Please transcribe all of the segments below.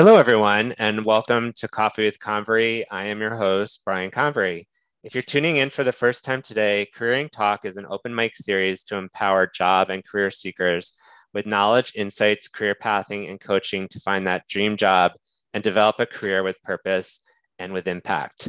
Hello, everyone, and welcome to Coffee with Convery. I am your host, Brian Convery. If you're tuning in for the first time today, Careering Talk is an open mic series to empower job and career seekers with knowledge, insights, career pathing, and coaching to find that dream job and develop a career with purpose and with impact.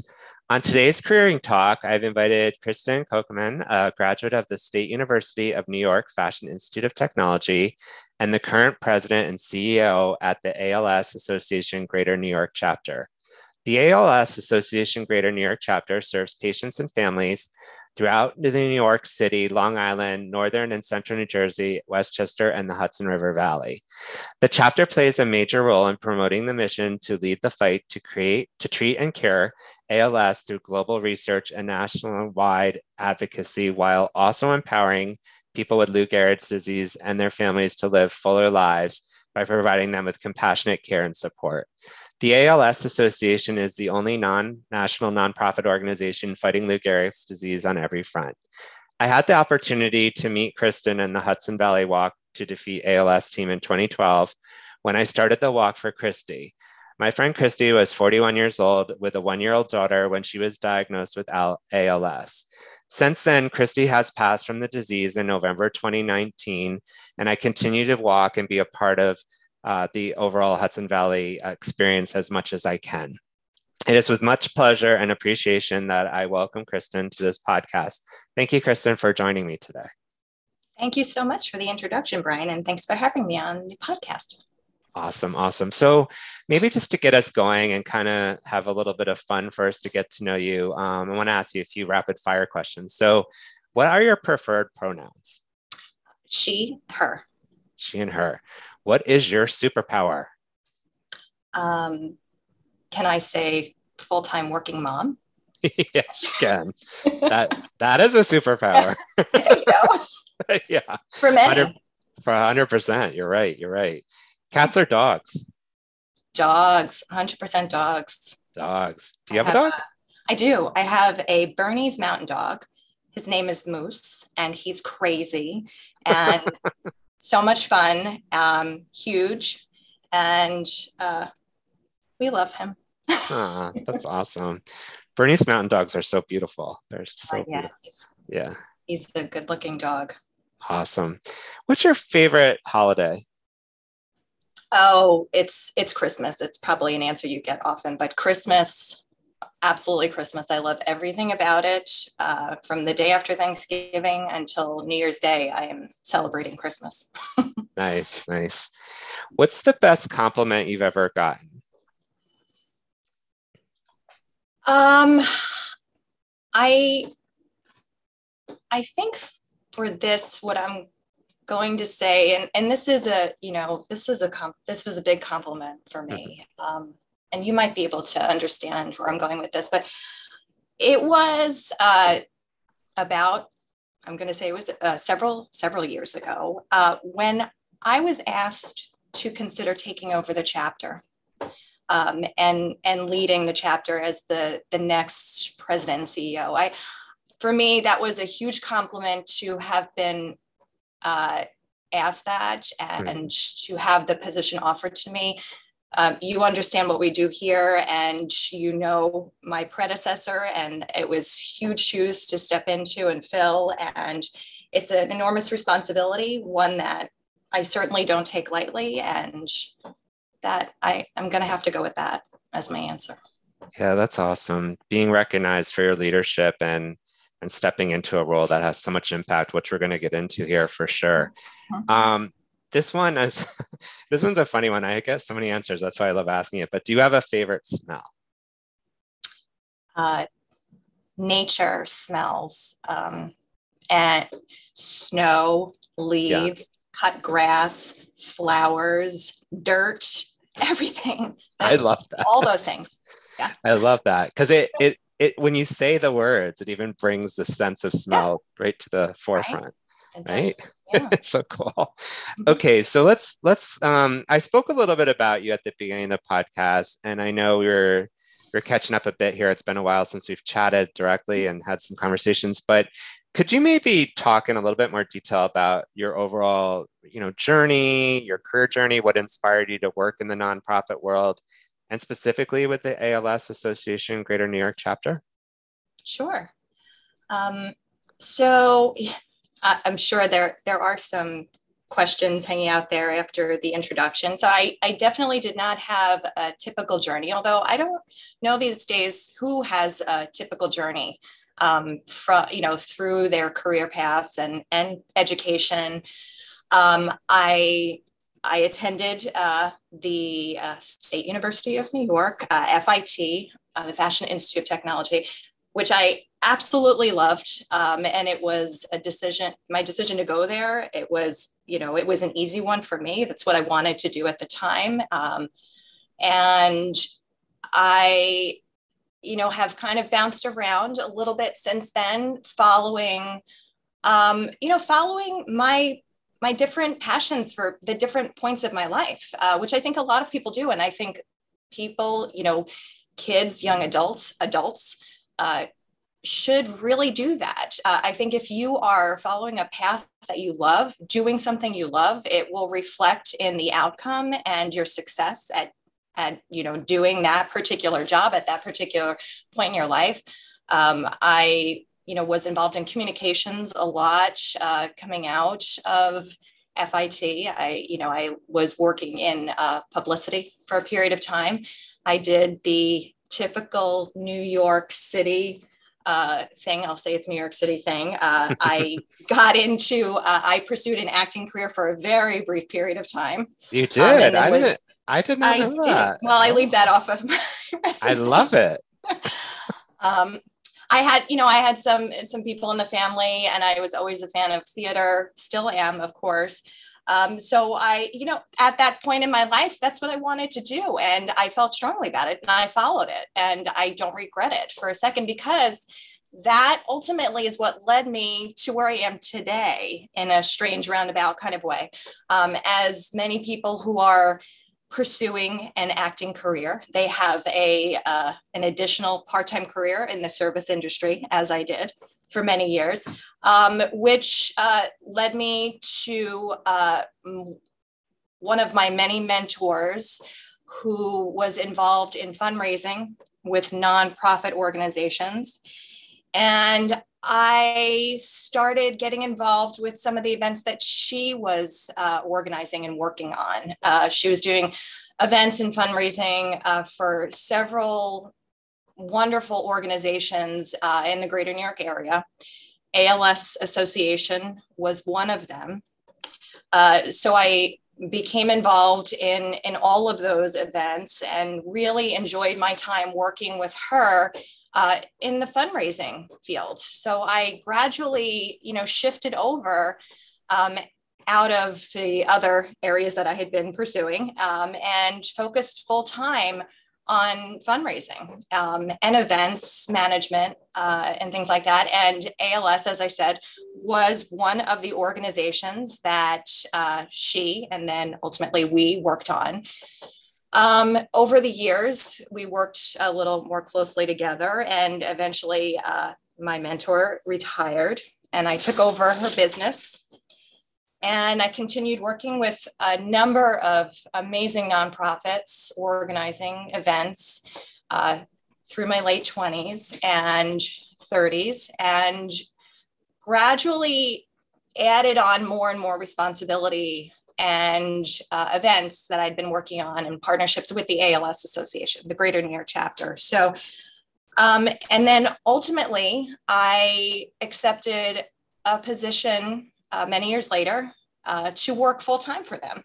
On today's Careering Talk, I've invited Kristen Kokeman, a graduate of the State University of New York Fashion Institute of Technology and the current president and CEO at the ALS Association Greater New York chapter. The ALS Association Greater New York chapter serves patients and families throughout New York City, Long Island, Northern and Central New Jersey, Westchester, and the Hudson River Valley. The chapter plays a major role in promoting the mission to lead the fight to create, to treat and cure ALS through global research and national-wide advocacy, while also empowering people with Lou Gehrig's disease and their families to live fuller lives by providing them with compassionate care and support. The ALS Association is the only non national nonprofit organization fighting Lou Gehrig's disease on every front. I had the opportunity to meet Kristen in the Hudson Valley Walk to defeat ALS team in 2012 when I started the walk for Christy. My friend Christy was 41 years old with a one year old daughter when she was diagnosed with ALS. Since then, Christy has passed from the disease in November 2019, and I continue to walk and be a part of uh, the overall Hudson Valley experience as much as I can. It is with much pleasure and appreciation that I welcome Kristen to this podcast. Thank you, Kristen, for joining me today. Thank you so much for the introduction, Brian, and thanks for having me on the podcast. Awesome, awesome. So maybe just to get us going and kind of have a little bit of fun first to get to know you, um, I want to ask you a few rapid fire questions. So, what are your preferred pronouns? She, her. She and her. What is your superpower? Um, can I say full-time working mom? yes, you can. that that is a superpower. I think so. yeah. For many. 100, for 100%. You're right. You're right. Cats or dogs? Dogs, 100% dogs. Dogs. Do you have, have, a dog? A, I do. I have a Bernese mountain dog. His name is Moose, and he's crazy and so much fun, um, huge, and uh, we love him. ah, that's awesome. Bernese mountain dogs are so beautiful. They're so uh, yeah, beautiful. He's, yeah. He's a good looking dog. Awesome. What's your favorite holiday? Oh, it's it's Christmas. It's probably an answer you get often, but Christmas, absolutely Christmas. I love everything about it. Uh, from the day after Thanksgiving until New Year's Day, I am celebrating Christmas. nice, nice. What's the best compliment you've ever gotten? Um, I I think for this, what I'm going to say, and, and this is a, you know, this is a, comp, this was a big compliment for me. Mm-hmm. Um, and you might be able to understand where I'm going with this, but it was uh, about, I'm going to say it was uh, several, several years ago uh, when I was asked to consider taking over the chapter. Um, and and leading the chapter as the the next president and CEO. I, for me, that was a huge compliment to have been uh, ask that and mm. to have the position offered to me. Um, you understand what we do here, and you know my predecessor, and it was huge shoes to step into and fill. And it's an enormous responsibility, one that I certainly don't take lightly, and that I, I'm going to have to go with that as my answer. Yeah, that's awesome. Being recognized for your leadership and and stepping into a role that has so much impact, which we're going to get into here for sure. Mm-hmm. Um, this one is this one's a funny one. I get so many answers. That's why I love asking it. But do you have a favorite smell? Uh, nature smells um, and snow, leaves, yeah. cut grass, flowers, dirt, everything. I love that. All those things. Yeah. I love that because it it it when you say the words, it even brings the sense of smell yeah. right to the forefront. Right? Yeah. it's so cool. Mm-hmm. Okay, so let's let's um I spoke a little bit about you at the beginning of the podcast, and I know we are we're catching up a bit here. It's been a while since we've chatted directly and had some conversations, but could you maybe talk in a little bit more detail about your overall, you know, journey, your career journey, what inspired you to work in the nonprofit world, and specifically with the ALS Association Greater New York chapter? Sure. Um, so I'm sure there there are some questions hanging out there after the introduction. So I, I definitely did not have a typical journey, although I don't know these days who has a typical journey um, from, you know, through their career paths and, and education. Um, I, I attended uh, the uh, State University of New York, uh, FIT, uh, the Fashion Institute of Technology, which I absolutely loved. Um, and it was a decision, my decision to go there. It was, you know, it was an easy one for me. That's what I wanted to do at the time. Um, and I, you know, have kind of bounced around a little bit since then, following, um, you know, following my my different passions for the different points of my life, uh, which I think a lot of people do. And I think people, you know, kids, young adults, adults, uh, should really do that. Uh, I think if you are following a path that you love, doing something you love, it will reflect in the outcome and your success at at you know doing that particular job at that particular point in your life. Um, I you know was involved in communications a lot uh, coming out of FIT. I you know I was working in uh, publicity for a period of time. I did the typical New York City uh, thing. I'll say it's New York City thing. Uh, I got into, uh, I pursued an acting career for a very brief period of time. You um, did? Um, I was, didn't. I did not I know did. that. Well, I leave that off of my resume. I love it. um, I had, you know, I had some some people in the family, and I was always a fan of theater. Still am, of course. Um, so I, you know, at that point in my life, that's what I wanted to do. And I felt strongly about it and I followed it. And I don't regret it for a second because that ultimately is what led me to where I am today in a strange roundabout kind of way. Um, as many people who are pursuing an acting career. They have a uh, an additional part time career in the service industry, as I did for many years, um, which uh, led me to uh, one of my many mentors who was involved in fundraising with nonprofit organizations. And I started getting involved with some of the events that she was uh, organizing and working on. Uh, she was doing events and fundraising uh, for several wonderful organizations uh, in the greater New York area. ALS Association was one of them. Uh, so I became involved in, in all of those events and really enjoyed my time working with her uh, in the fundraising field. So I gradually, you know, shifted over um, out of the other areas that I had been pursuing um, and focused full time on fundraising um, and events management uh, and things like that. And ALS, as I said, was one of the organizations that uh, she and then ultimately we worked on. Um, over the years, we worked a little more closely together, and eventually, uh, my mentor retired, and I took over her business. And I continued working with a number of amazing nonprofits organizing events uh, through my late 20s and 30s, and gradually added on more and more responsibility and uh, events that I'd been working on in partnerships with the ALS Association, the Greater New York chapter. So, um, and then ultimately, I accepted a position uh, many years later uh, to work full time for them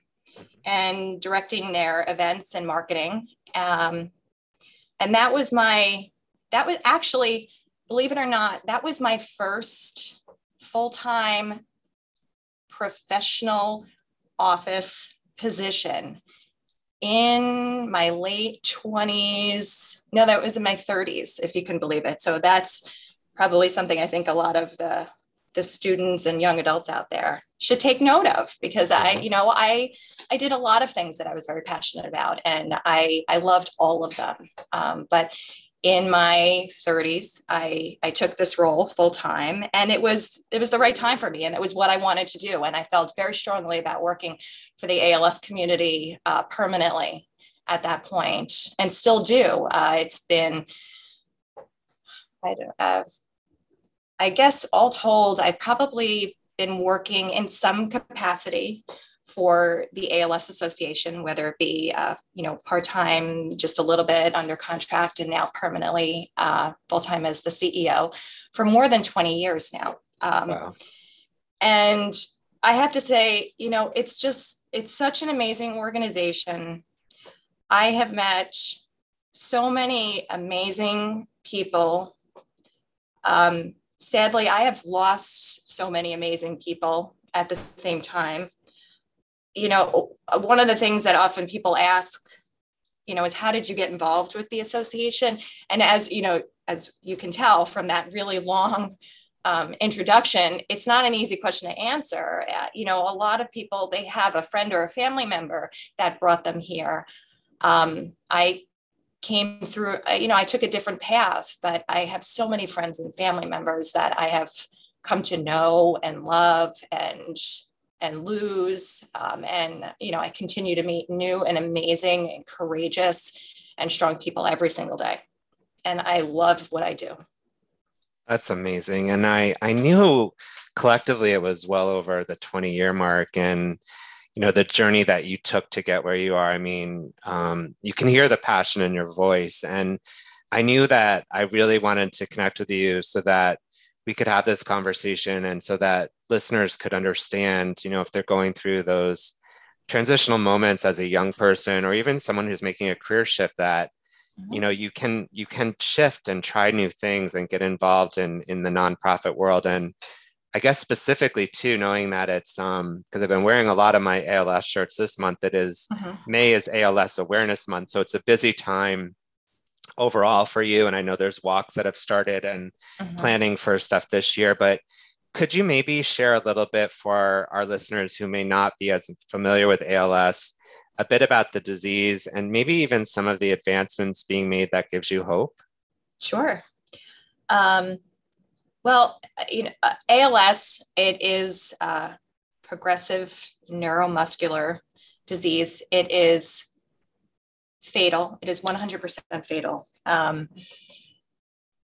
and directing their events and marketing. Um, and that was my, that was actually, believe it or not, that was my first full time professional office position in my late 20s. No, that was in my 30s, if you can believe it. So that's probably something I think a lot of the, the students and young adults out there should take note of because I, you know, I I did a lot of things that I was very passionate about, and I I loved all of them. Um, but in my 30s, I I took this role full time, and it was it was the right time for me, and it was what I wanted to do, and I felt very strongly about working for the ALS community uh, permanently at that point, and still do. Uh, it's been I don't. Uh, I guess all told, I've probably been working in some capacity for the ALS Association, whether it be uh, you know part time, just a little bit under contract, and now permanently uh, full time as the CEO for more than 20 years now. Um, wow. And I have to say, you know, it's just it's such an amazing organization. I have met so many amazing people. Um, sadly, I have lost so many amazing people at the same time. You know, one of the things that often people ask, you know, is how did you get involved with the association? And as you know, as you can tell from that really long um, introduction, it's not an easy question to answer. Uh, you know, a lot of people they have a friend or a family member that brought them here. Um, I came through, uh, you know, I took a different path, but I have so many friends and family members that I have come to know and love and and lose um, and you know i continue to meet new and amazing and courageous and strong people every single day. And i love what i do. That's amazing. And i i knew collectively it was well over the 20 year mark and you know the journey that you took to get where you are. I mean um, you can hear the passion in your voice. And i knew that i really wanted to connect with you so that we could have this conversation and so that listeners could understand you know if they're going through those transitional moments as a young person or even someone who's making a career shift that mm-hmm. you know you can you can shift and try new things and get involved in in the nonprofit world and I guess specifically too, knowing that it's um because I've been wearing a lot of my ALS shirts this month. It is, uh-huh. May is ALS Awareness Month, so it's a busy time overall for you. And I know there's walks that have started and uh-huh. planning for stuff this year. But could you maybe share a little bit for our listeners who may not be as familiar with ALS, a bit about the disease and maybe even some of the advancements being made that gives you hope? Sure. Um, well, you know, uh, ALS, it is a progressive neuromuscular disease. It is fatal. It is 100% fatal. Um,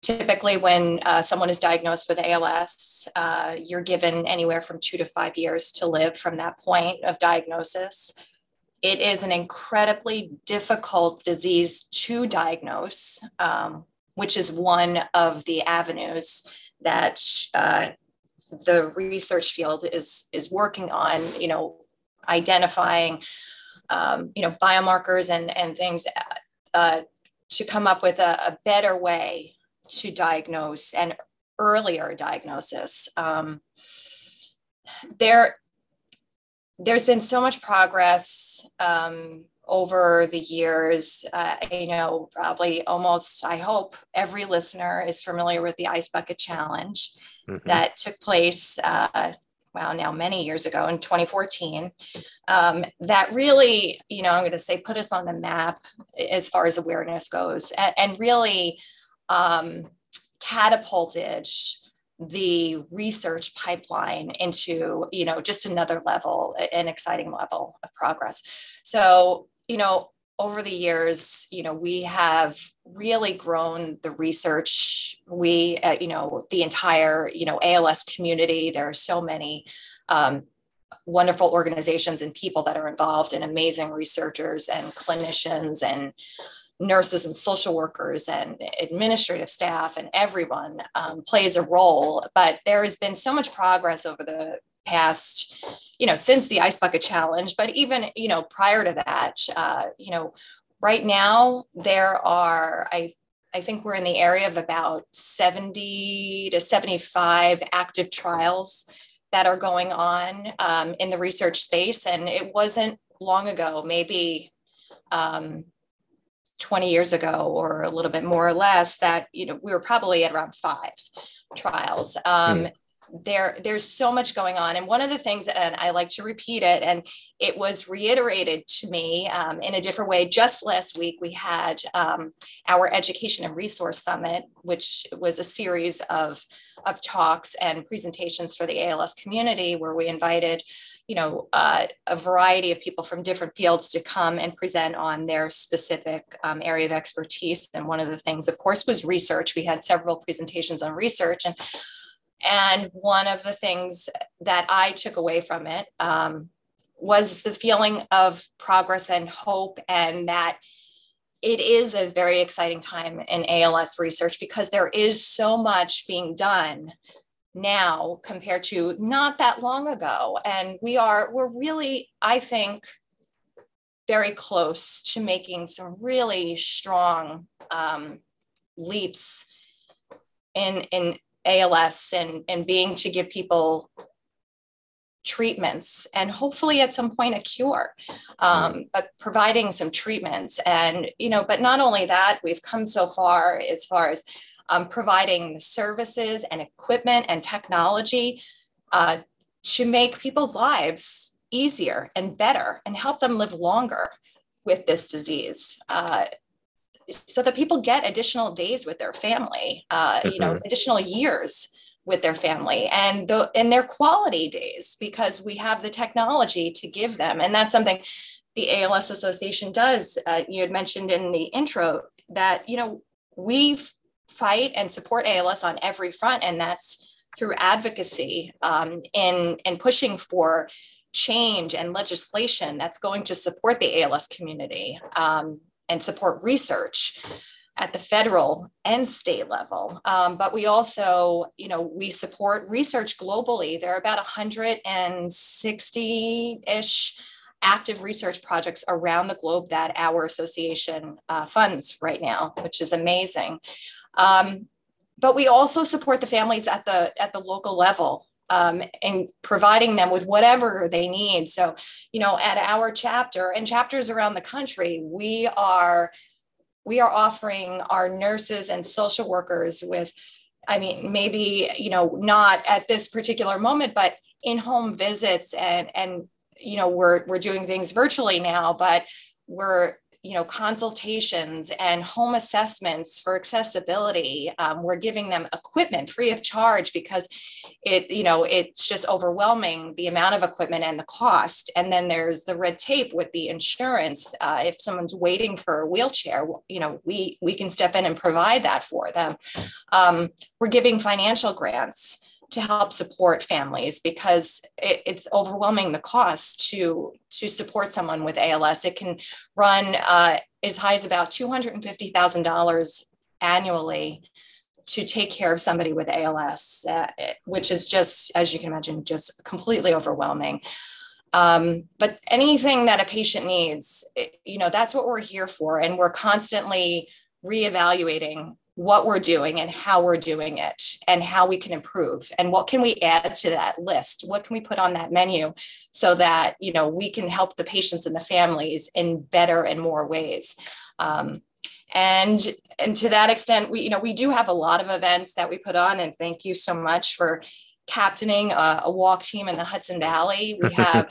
typically, when uh, someone is diagnosed with ALS, uh, you're given anywhere from two to five years to live from that point of diagnosis. It is an incredibly difficult disease to diagnose, um, which is one of the avenues that uh, the research field is is working on you know identifying um, you know biomarkers and and things uh, to come up with a, a, better way to diagnose and earlier diagnosis um, there there's been so much progress um, over the years. Uh, you know, probably almost, I hope every listener is familiar with the Ice Bucket Challenge mm-hmm. that took place, uh, wow, now many years ago in 2014. Um, that really, you know, I'm going to say put us on the map as far as awareness goes and, and really um, catapulted the research pipeline into you know just another level an exciting level of progress so you know, over the years, you know, we have really grown the research. We, uh, you know, the entire, you know, ALS community. There are so many um, wonderful organizations and people that are involved, and amazing researchers and clinicians and nurses and social workers and administrative staff and everyone um, plays a role. But there has been so much progress over the past you know, since the Ice Bucket Challenge, but even, you know, prior to that, uh, you know, right now there are, I, I think we're in the area of about 70 to 75 active trials that are going on um, in the research space. And it wasn't long ago, maybe um, 20 years ago or a little bit more or less, that, you know, we were probably at around five trials. Um, mm there there's so much going on. And one of the things and i like to repeat it and it was reiterated to me um, in a different way. Just last week we had um, our education and resource summit which was a series of of talks and presentations for the als community where we invited you know uh, a variety of people from different fields to come and present on their specific um, area of expertise. And one of the things of course was research. We had several presentations on research. And and one of the things that I took away from it um, was the feeling of progress and hope, and that it is a very exciting time in ALS research because there is so much being done now compared to not that long ago. And we are, we're really, I think, very close to making some really strong um, leaps in, in ALS and, and being to give people treatments and hopefully at some point a cure um, but providing some treatments and you know but not only that we've come so far as far as um, providing the services and equipment and technology uh, to make people's lives easier and better and help them live longer with this disease uh, so that people get additional days with their family, uh, mm-hmm. you know, mm-hmm. additional years with their family and the and their quality days because we have the technology to give them, and that's something the ALS Association does. Uh, you had mentioned in the intro that you know we fight and support ALS on every front, and that's through advocacy um, in in pushing for change and legislation that's going to support the ALS community. Um, and support research at the federal and state level. Um, but we also, you know, we support research globally. There are about 160 ish active research projects around the globe that our association uh, funds right now, which is amazing. Um, but we also support the families at the at the local level um, and providing them with whatever they need. So, you know, at our chapter and chapters around the country, we are we are offering our nurses and social workers with, I mean, maybe you know, not at this particular moment, but in-home visits and and you know, we're we're doing things virtually now, but we're you know consultations and home assessments for accessibility um, we're giving them equipment free of charge because it you know it's just overwhelming the amount of equipment and the cost. And then there's the red tape with the insurance. Uh, if someone's waiting for a wheelchair you know we we can step in and provide that for them. Um, we're giving financial grants to help support families because it, it's overwhelming the cost to to support someone with ALS. It can run uh, as high as about two hundred and fifty thousand dollars annually to take care of somebody with ALS, uh, which is just, as you can imagine, just completely overwhelming. Um, but anything that a patient needs, it, you know, that's what we're here for, and we're constantly reevaluating what we're doing and how we're doing it and how we can improve and what can we add to that list? What can we put on that menu so that you know we can help the patients and the families in better and more ways? Um, and and to that extent we you know we do have a lot of events that we put on and thank you so much for captaining a, a walk team in the hudson valley. We have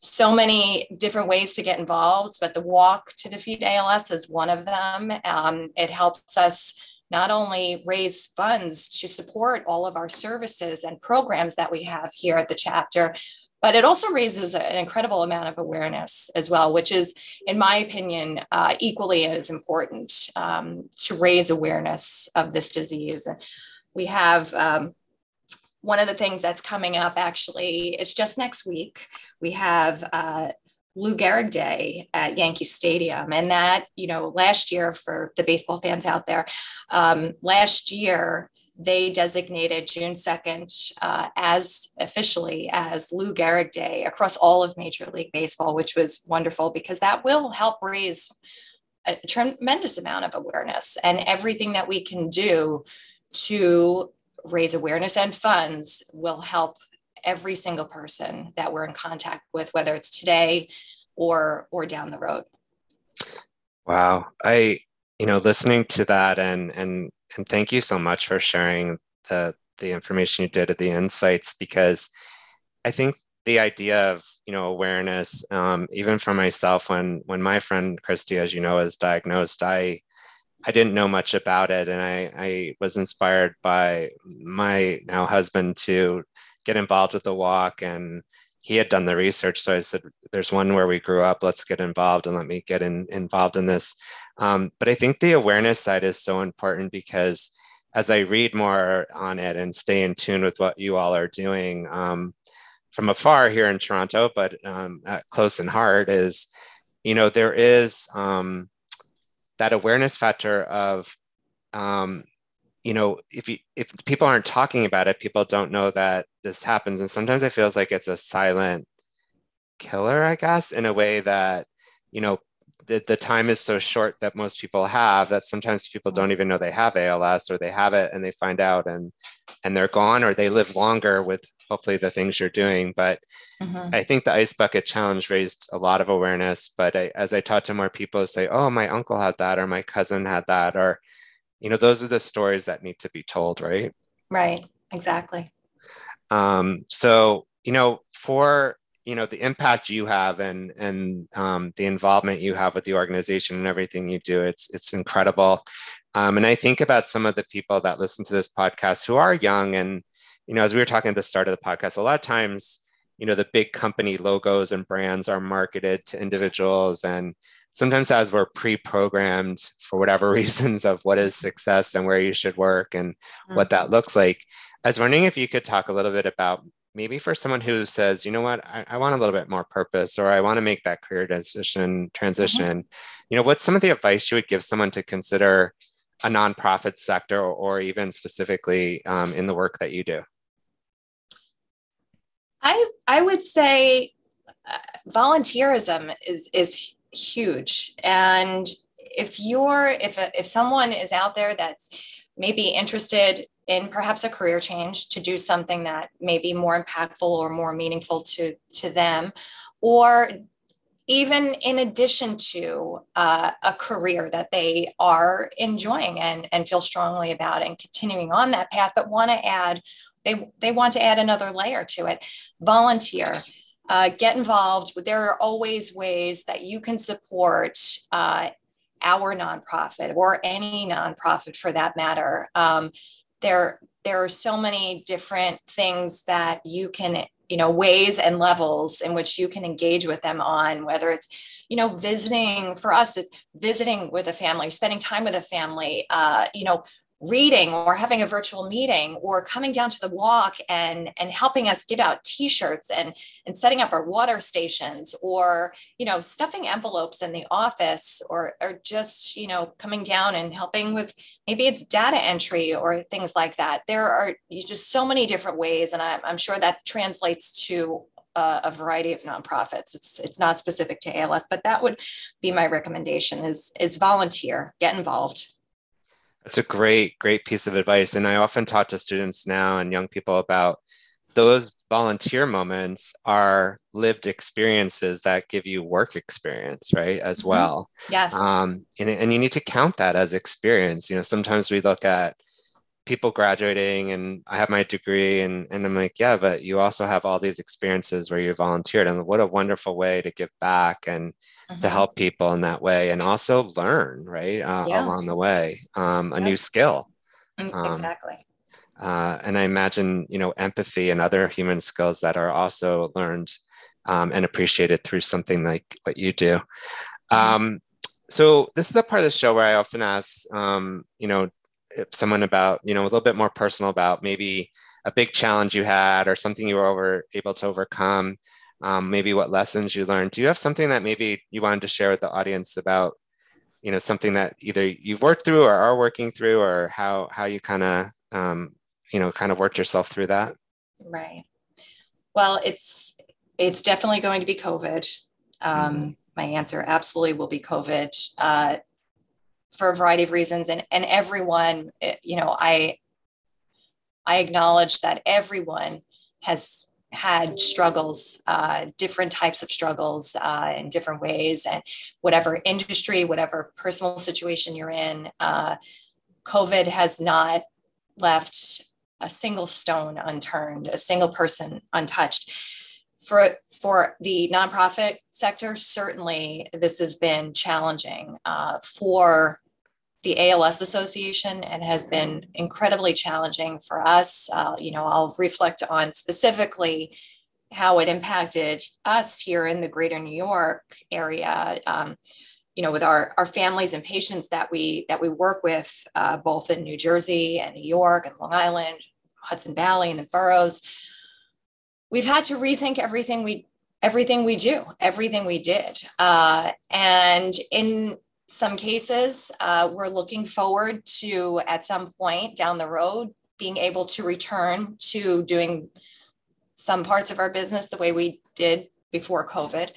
so many different ways to get involved but the walk to defeat als is one of them. Um, it helps us not only raise funds to support all of our services and programs that we have here at the chapter, but it also raises an incredible amount of awareness as well, which is, in my opinion, uh, equally as important um, to raise awareness of this disease. We have um, one of the things that's coming up actually, it's just next week. We have uh, Lou Gehrig Day at Yankee Stadium. And that, you know, last year for the baseball fans out there, um, last year they designated June 2nd uh, as officially as Lou Gehrig Day across all of Major League Baseball, which was wonderful because that will help raise a tremendous amount of awareness and everything that we can do to raise awareness and funds will help every single person that we're in contact with, whether it's today or or down the road. Wow. I, you know, listening to that and and and thank you so much for sharing the the information you did at the insights because I think the idea of you know awareness, um, even for myself, when when my friend Christy, as you know, is diagnosed, I I didn't know much about it, and I I was inspired by my now husband to get involved with the walk and he had done the research. So I said, there's one where we grew up, let's get involved and let me get in, involved in this. Um, but I think the awareness side is so important because as I read more on it and stay in tune with what you all are doing um, from afar here in Toronto, but um, close in heart, is, you know, there is um, that awareness factor of um, you know if you if people aren't talking about it people don't know that this happens. And sometimes it feels like it's a silent killer i guess in a way that you know the, the time is so short that most people have that sometimes people don't even know they have als or they have it and they find out and and they're gone or they live longer with hopefully the things you're doing. But mm-hmm. i think the ice bucket challenge raised a lot of awareness. But I, as i talk to more people say oh my uncle had that or my cousin had that or you know those are the stories that need to be told right? Right exactly. Um, so you know for you know the impact you have and and um, the involvement you have with the organization and everything you do it's it's incredible. Um, and i think about some of the people that listen to this podcast who are young and you know as we were talking at the start of the podcast a lot of times you know the big company logos and brands are marketed to individuals and sometimes as we're pre-programmed for whatever reasons of what is success and where you should work and mm-hmm. what that looks like i was wondering if you could talk a little bit about maybe for someone who says you know what i, I want a little bit more purpose or i want to make that career decision transition mm-hmm. you know what's some of the advice you would give someone to consider a nonprofit sector or, or even specifically um, in the work that you do i i would say uh, volunteerism is is huge. And if you're, if, if someone is out there that's maybe interested in perhaps a career change to do something that may be more impactful or more meaningful to, to them, or even in addition to uh, a career that they are enjoying and, and feel strongly about and continuing on that path, but want to add, they, they want to add another layer to it, volunteer uh, get involved. There are always ways that you can support uh, our nonprofit or any nonprofit for that matter. Um, there, there are so many different things that you can, you know, ways and levels in which you can engage with them on, whether it's you know visiting for us visiting with a family spending time with a family uh, you know reading or having a virtual meeting or coming down to the walk and and helping us give out t-shirts and and setting up our water stations or you know stuffing envelopes in the office or or just you know coming down and helping with maybe it's data entry or things like that. There are just so many different ways and i'm, I'm sure that translates to a, a variety of nonprofits. It's it's not specific to als but that would be my recommendation is is volunteer get involved that's a great, great piece of advice. And I often talk to students now and young people about those volunteer moments are lived experiences that give you work experience, right? As mm-hmm. well. Yes. Um, and, and you need to count that as experience. You know, sometimes we look at people graduating and I have my degree and, and I'm like, yeah, but you also have all these experiences where you volunteered and what a wonderful way to give back and mm-hmm. to help people in that way and also learn, right. Uh, yeah. Along the way, um, a yeah. new skill. Mm, um, exactly. Uh, and I imagine, you know, empathy and other human skills that are also learned um, and appreciated through something like what you do. Mm-hmm. Um, so this is a part of the show where I often ask, um, you know, someone about you know a little bit more personal about maybe a big challenge you had or something you were over able to overcome um, maybe what lessons you learned. Do you have something that maybe you wanted to share with the audience about you know something that either you've worked through or are working through or how how you kind of um, you know kind of worked yourself through that? Right. Well it's it's definitely going to be covid. Um, mm-hmm. my answer absolutely will be covid. Uh, for a variety of reasons and and everyone eh, you know i i acknowledge that everyone has had struggles uh, different types of struggles uh, in different ways and whatever industry whatever personal situation you're in uh, covid has not left a single stone unturned, a single person untouched. For, for the nonprofit sector, certainly this has been challenging. Uh, for the ALS Association and has been incredibly challenging for us. Uh, you know, I'll reflect on specifically how it impacted us here in the greater New York area. Um, you know, with our, our families and patients that we that we work with, uh, both in New Jersey and New York and Long Island, Hudson Valley and the boroughs, we've had to rethink everything we everything we do, everything we did. Uh, and in some cases, uh, we're looking forward to at some point down the road being able to return to doing some parts of our business the way we did before COVID.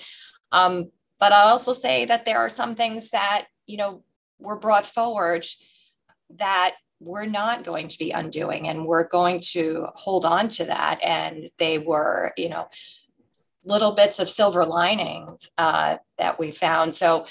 Um, but I'll also say that there are some things that, you know, were brought forward that we're not going to be undoing and we're going to hold on to that. And they were, you know, little bits of silver linings uh, that we found. So,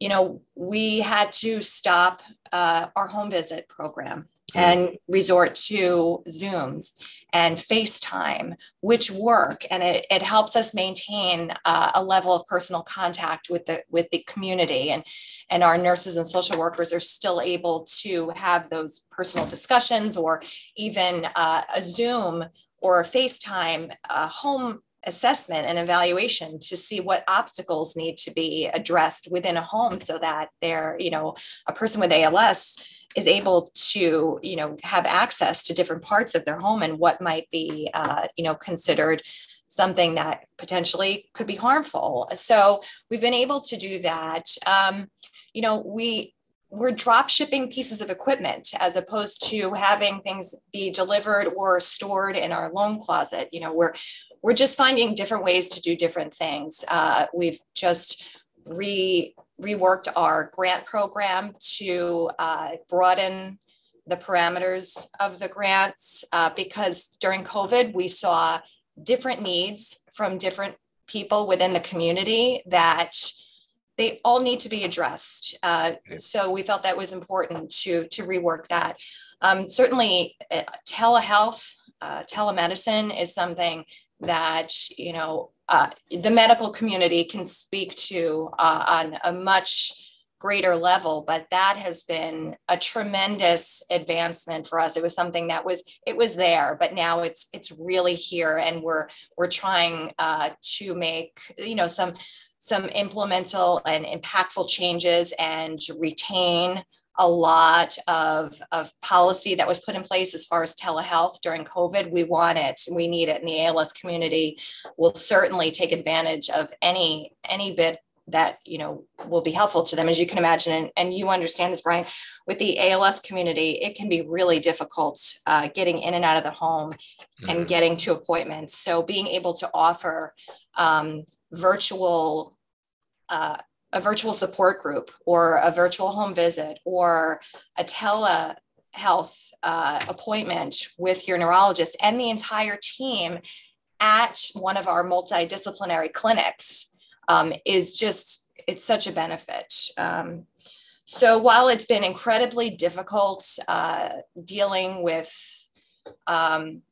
you know, we had to stop uh, our home visit program and resort to Zooms and FaceTime, which work, and it, it helps us maintain uh, a level of personal contact with the with the community, and and our nurses and social workers are still able to have those personal discussions, or even uh, a Zoom or a FaceTime uh, home assessment and evaluation to see what obstacles need to be addressed within a home so that they're you know a person with als is able to you know have access to different parts of their home and what might be uh, you know considered something that potentially could be harmful. So we've been able to do that. Um, you know we we're drop shipping pieces of equipment as opposed to having things be delivered or stored in our loan closet. You know we're we're just finding different ways to do different things uh, we've just re reworked our grant program to uh, broaden the parameters of the grants uh, because during COVID, we saw different needs from different people within the community that they all need to be addressed. Uh, so we felt that was important to, to rework that. Um, certainly, uh, telehealth, uh, telemedicine is something that, you know, uh, the medical community can speak to uh, on a much greater level but that has been a tremendous advancement for us. It was something that was it was there but now it's it's really here and we're we're trying uh, to make you know some some implemental and impactful changes and retain a lot of, of policy that was put in place as far as telehealth during COVID. We want it, we need it, and the ALS community will certainly take advantage of any any bit that you know will be helpful to them as you can imagine and, and you understand this brian with the als community it can be really difficult uh, getting in and out of the home mm-hmm. and getting to appointments so being able to offer um, virtual uh, a virtual support group or a virtual home visit or a telehealth uh, appointment with your neurologist and the entire team at one of our multidisciplinary clinics um, is just it's such a benefit. Um, so while it's been incredibly difficult uh, dealing with um,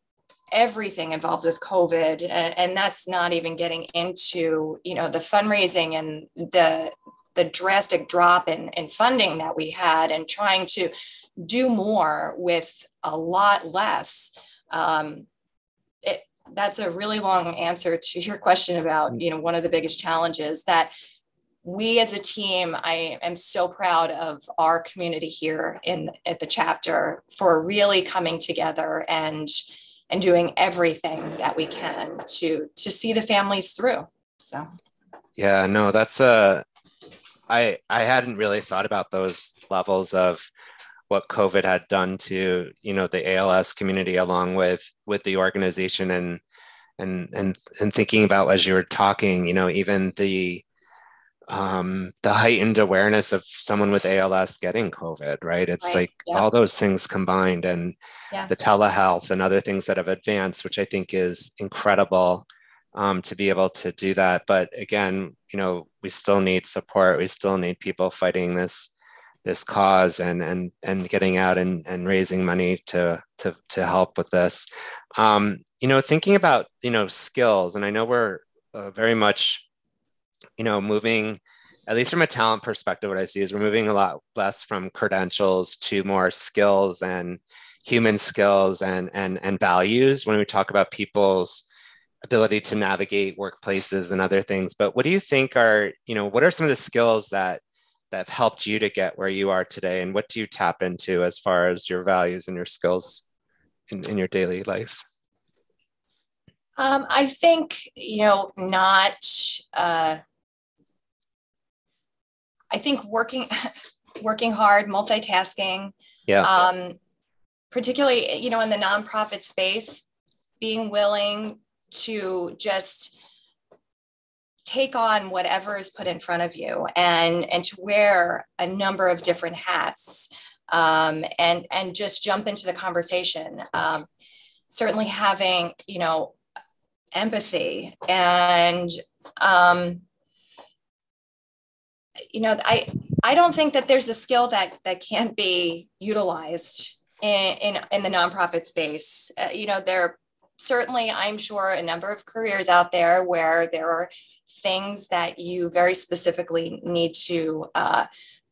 everything involved with COVID, and, and, that's not even getting into you know the fundraising and the the drastic drop in, in funding that we had, and trying to do more with a lot less. Um, it, that's a really long answer to your question about you know one of the biggest challenges that we as a team i am so proud of our community here in at the chapter for really coming together and and doing everything that we can to to see the families through so. Yeah no that's a i i hadn't really thought about those levels of what covid had done to you know the als community along with with the organization and and and and thinking about as you were talking you know even the um, the heightened awareness of someone with ALS getting COVID, right? It's right. like yeah. all those things combined and yes. the telehealth and other things that have advanced, which I think is incredible um, to be able to do that. But again, you know, we still need support. We still need people fighting this this cause and and and getting out and and raising money to to to help with this. Um, you know, thinking about you know skills, and I know we're uh, very much you know moving at least from a talent perspective, what I see is we're moving a lot less from credentials to more skills and human skills and and and values when we talk about people's ability to navigate workplaces and other things. But what do you think are, you know, what are some of the skills that that have helped you to get where you are today? And what do you tap into as far as your values and your skills in, in your daily life? Um, I think, you know, not, uh, I think working, working hard, multitasking, yeah. Um, particularly, you know, in the nonprofit space, being willing to just take on whatever is put in front of you and and to wear a number of different hats um, and and just jump into the conversation um, certainly having you know empathy and um, you know i i don't think that there's a skill that that can't be utilized in in, in the nonprofit space uh, you know there certainly i'm sure a number of careers out there where there are things that you very specifically need to uh,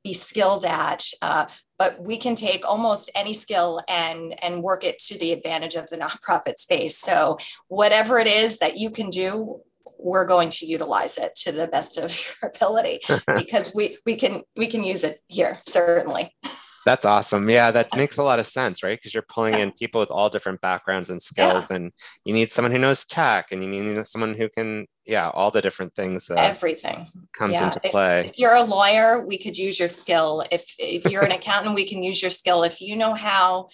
be skilled at. Uh, but we can take almost any skill and and work it to the advantage of the nonprofit space. So whatever it is that you can do, we're going to utilize it to the best of your ability because we we can we can use it here certainly. That's awesome. Yeah, that makes a lot of sense, right? Because you're pulling in people with all different backgrounds and skills, yeah. and you need someone who knows tech, and you need someone who can, yeah, all the different things. Everything comes yeah. into play. If, if, you're a lawyer, we could use your skill. If if you're an accountant, we can use your skill. If you know how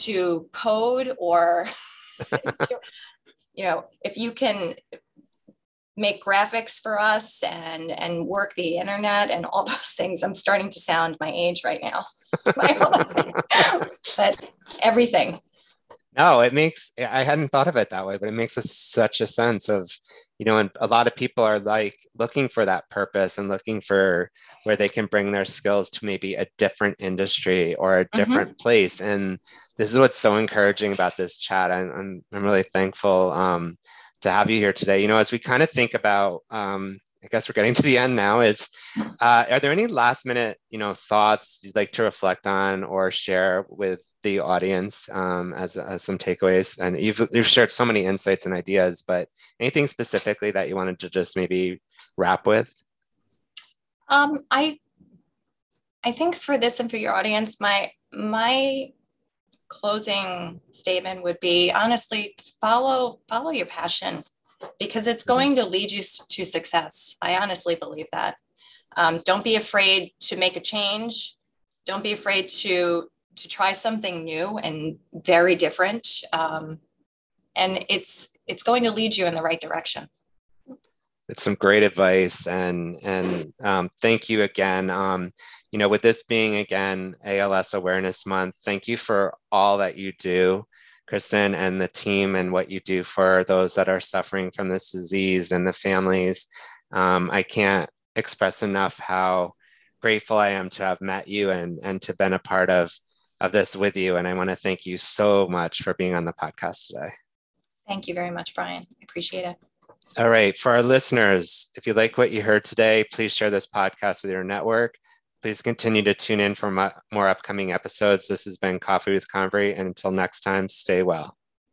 to code or, you know, if you can make graphics for us and and work the internet and all those things. I'm starting to sound my age right now. but everything. No, it makes I hadn't thought of it that way, but it makes a, such a sense of, you know, and a lot of people are like looking for that purpose and looking for where they can bring their skills to maybe a different industry or a mm-hmm. different mm-hmm. place. And this is what's so encouraging about this chat. I'm, I'm, I'm really thankful um, to have you here today. You know, as we kind of think about, um, I guess we're getting to the end now. Is uh, are there any last minute, you know, thoughts you'd like to reflect on or share with the audience um, as, as some takeaways? And you've you've shared so many insights and ideas, but anything specifically that you wanted to just maybe wrap with? Um, I I think for this and for your audience, my my closing statement would be honestly follow follow your passion because it's mm-hmm. going to lead you to success. I honestly believe that. Um, don't be afraid to make a change. Don't be afraid to to try something new and very different. Um, and it's it's going to lead you in the right direction. It's some great advice. And and um, thank you again. Um, you know, with this being again ALS Awareness Month, thank you for all that you do, Kristen, and the team, and what you do for those that are suffering from this disease and the families. Um, I can't express enough how grateful I am to have met you and and to been a part of of this with you. And I want to thank you so much for being on the podcast today. Thank you very much, Brian. I appreciate it. All right. For our listeners, if you like what you heard today, please share this podcast with your network. Please continue to tune in for more upcoming episodes. This has been Coffee with Convery, and until next time, stay well.